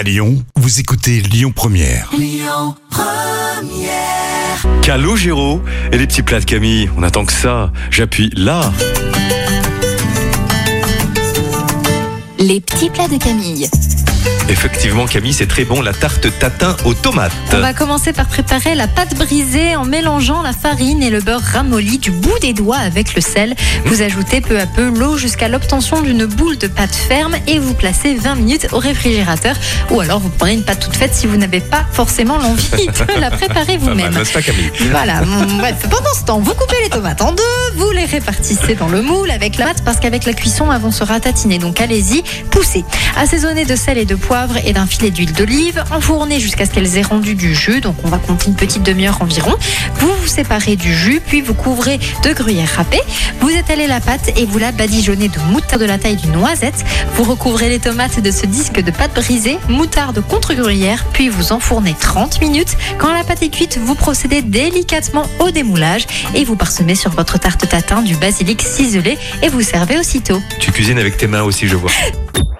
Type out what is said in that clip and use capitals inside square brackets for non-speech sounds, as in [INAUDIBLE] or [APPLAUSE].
À Lyon, vous écoutez Lyon Première. Calogero et les petits plats de Camille. On attend que ça. J'appuie là. Les petits plats de Camille. Effectivement, Camille, c'est très bon. La tarte tatin aux tomates. On va commencer par préparer la pâte brisée en mélangeant la farine et le beurre ramolli du bout des doigts avec le sel. Vous ajoutez peu à peu l'eau jusqu'à l'obtention d'une boule de pâte ferme et vous placez 20 minutes au réfrigérateur. Ou alors vous prenez une pâte toute faite si vous n'avez pas forcément l'envie [LAUGHS] de la préparer vous-même. Voilà, mm, bref, pendant ce temps, vous coupez les tomates en deux, vous les répartissez dans le moule avec la pâte parce qu'avec la cuisson, elles vont se ratatiner. Donc allez-y, poussez. Assaisonnez de sel et de poivre et d'un filet d'huile d'olive. Enfournez jusqu'à ce qu'elles aient rendu du jus. Donc on va compter une petite demi-heure environ. Vous vous séparez du jus, puis vous couvrez de gruyère râpée. Vous étalez la pâte et vous la badigeonnez de moutarde de la taille d'une noisette. Vous recouvrez les tomates de ce disque de pâte brisée, moutarde contre gruyère, puis vous enfournez 30 minutes. Quand la pâte est cuite, vous procédez délicatement au démoulage et vous parsemez sur votre tarte tatin du basilic ciselé et vous servez aussitôt. Tu cuisines avec tes mains aussi, je vois. [LAUGHS]